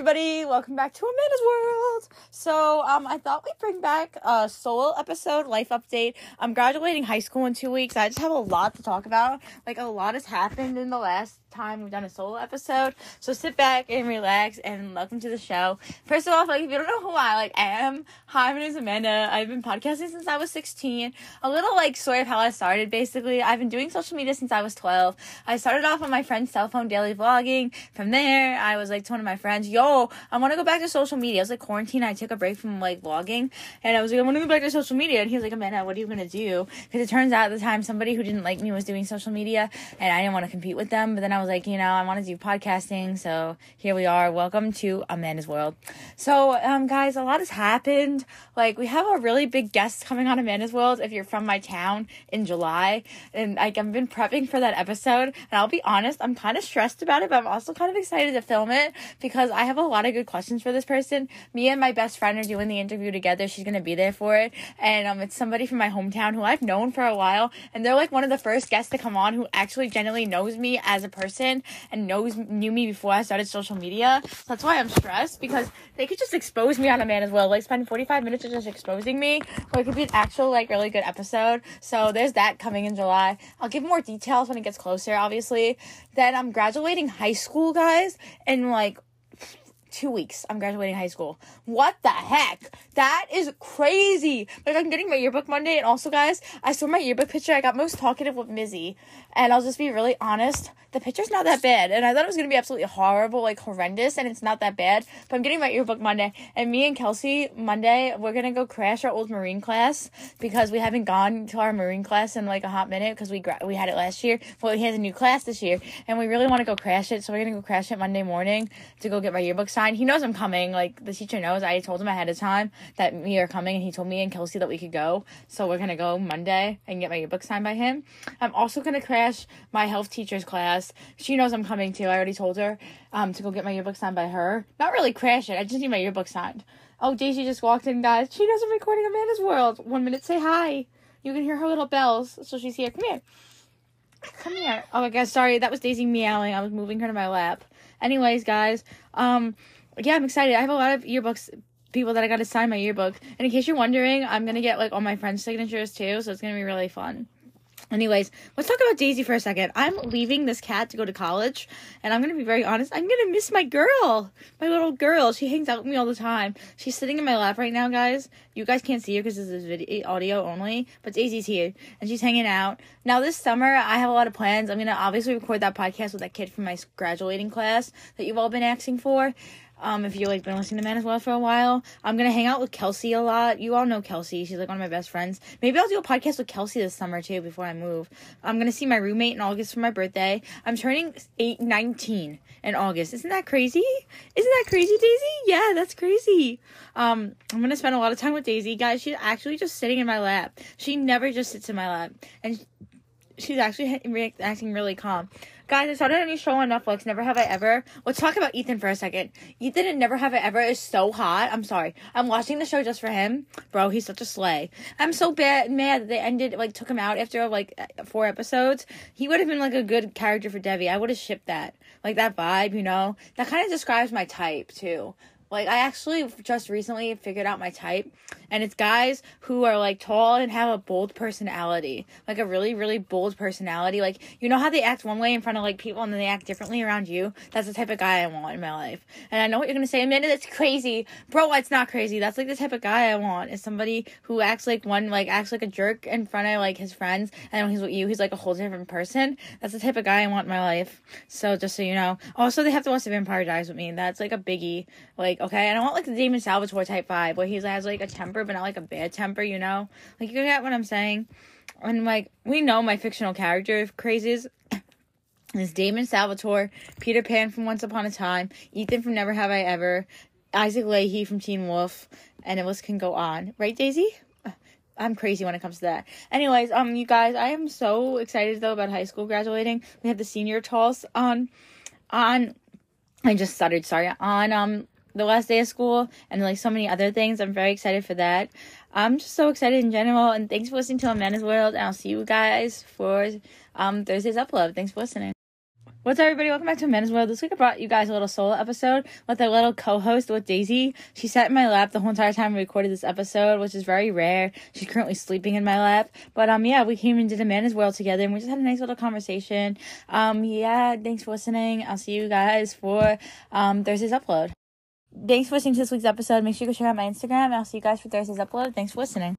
everybody. Welcome back to Amanda's World. So, um, I thought we'd bring back a solo episode, life update. I'm graduating high school in two weeks. I just have a lot to talk about. Like, a lot has happened in the last time we've done a solo episode. So sit back and relax and welcome to the show. First of all, like if you don't know who I like am, hi, my name is Amanda. I've been podcasting since I was 16. A little like story of how I started basically. I've been doing social media since I was 12. I started off on my friend's cell phone daily vlogging. From there, I was like to one of my friends, yo, I want to go back to social media. I was like quarantine. I took a break from like vlogging and I was like, I want to go back to social media. And he was like, Amanda, what are you going to do? Because it turns out at the time somebody who didn't like me was doing social media and I didn't want to compete with them. But then I was like, you know, I want to do podcasting, so here we are. Welcome to Amanda's World. So, um, guys, a lot has happened. Like, we have a really big guest coming on Amanda's World if you're from my town in July, and like I've been prepping for that episode. And I'll be honest, I'm kind of stressed about it, but I'm also kind of excited to film it because I have a lot of good questions for this person. Me and my best friend are doing the interview together. She's gonna be there for it, and um, it's somebody from my hometown who I've known for a while, and they're like one of the first guests to come on who actually genuinely knows me as a person and knows knew me before I started social media. So that's why I'm stressed because they could just expose me on Amanda's World. Like spend 45 minutes just exposing me, or it could be an actual like really good episode. So there's that coming in July. I'll give more details when it gets closer, obviously. Then I'm graduating high school, guys, and like two weeks. I'm graduating high school. What the heck? That is crazy. Like I'm getting my yearbook Monday, and also, guys, I saw my yearbook picture. I got most talkative with Mizzy, and I'll just be really honest. The picture's not that bad, and I thought it was gonna be absolutely horrible, like horrendous, and it's not that bad. But I'm getting my yearbook Monday, and me and Kelsey Monday we're gonna go crash our old Marine class because we haven't gone to our Marine class in like a hot minute because we gra- we had it last year. Well, he has a new class this year, and we really want to go crash it, so we're gonna go crash it Monday morning to go get my yearbook signed. He knows I'm coming. Like the teacher knows. I told him ahead of time that we are coming, and he told me and Kelsey that we could go. So we're gonna go Monday and get my yearbook signed by him. I'm also gonna crash my health teacher's class. She knows I'm coming too. I already told her um to go get my yearbook signed by her. Not really crash it. I just need my yearbook signed. Oh, Daisy just walked in, guys. She knows I'm recording Amanda's World. One minute, say hi. You can hear her little bells. So she's here. Come here. Come here. Oh my god, sorry. That was Daisy meowing. I was moving her to my lap. Anyways, guys, um, yeah, I'm excited. I have a lot of yearbooks, people that I got to sign my yearbook. And in case you're wondering, I'm gonna get like all my friends' signatures too, so it's gonna be really fun. Anyways, let's talk about Daisy for a second. I'm leaving this cat to go to college, and I'm gonna be very honest. I'm gonna miss my girl, my little girl. She hangs out with me all the time. She's sitting in my lap right now, guys. You guys can't see her because this is video audio only, but Daisy's here and she's hanging out. Now this summer, I have a lot of plans. I'm gonna obviously record that podcast with that kid from my graduating class that you've all been asking for. Um, if you like been listening to Amanda's World for a while, I'm gonna hang out with Kelsey a lot. You all know Kelsey; she's like one of my best friends. Maybe I'll do a podcast with Kelsey this summer too before I move. I'm gonna see my roommate in August for my birthday. I'm turning eight, 19 in August. Isn't that crazy? Isn't that crazy, Daisy? Yeah, that's crazy. Um, I'm gonna spend a lot of time with Daisy, guys. She's actually just sitting in my lap. She never just sits in my lap, and she's actually acting really calm. Guys, I started a new show on Netflix, Never Have I Ever. Let's talk about Ethan for a second. Ethan and Never Have I Ever is so hot. I'm sorry. I'm watching the show just for him. Bro, he's such a slay. I'm so bad mad that they ended like took him out after like four episodes. He would have been like a good character for Devi. I would have shipped that. Like that vibe, you know? That kind of describes my type too. Like I actually just recently figured out my type, and it's guys who are like tall and have a bold personality, like a really really bold personality. Like you know how they act one way in front of like people, and then they act differently around you. That's the type of guy I want in my life. And I know what you're gonna say, Amanda. That's crazy, bro. It's not crazy. That's like the type of guy I want. Is somebody who acts like one, like acts like a jerk in front of like his friends, and when he's with you, he's like a whole different person. That's the type of guy I want in my life. So just so you know. Also, they have to watch the Vampire Diaries with me. That's like a biggie. Like okay? I want like the Damon Salvatore type vibe where he has like a temper but not like a bad temper, you know? Like you get what I'm saying? And like we know my fictional character crazes is Damon Salvatore, Peter Pan from Once Upon a Time, Ethan from Never Have I Ever, Isaac Lahey from Teen Wolf, and the list can go on. Right, Daisy? I'm crazy when it comes to that. Anyways, um, you guys, I am so excited though about high school graduating. We have the senior toss on, on, I just stuttered, sorry, on, um, the last day of school and like so many other things. I'm very excited for that. I'm just so excited in general and thanks for listening to Amanda's World and I'll see you guys for um Thursday's upload. Thanks for listening. What's up, everybody? Welcome back to Men's World. This week I brought you guys a little solo episode with a little co-host with Daisy. She sat in my lap the whole entire time we recorded this episode, which is very rare. She's currently sleeping in my lap. But um yeah, we came and did a World together and we just had a nice little conversation. Um yeah, thanks for listening. I'll see you guys for um Thursday's upload. Thanks for listening to this week's episode. Make sure you go check out my Instagram. I'll see you guys for Thursday's upload. Thanks for listening.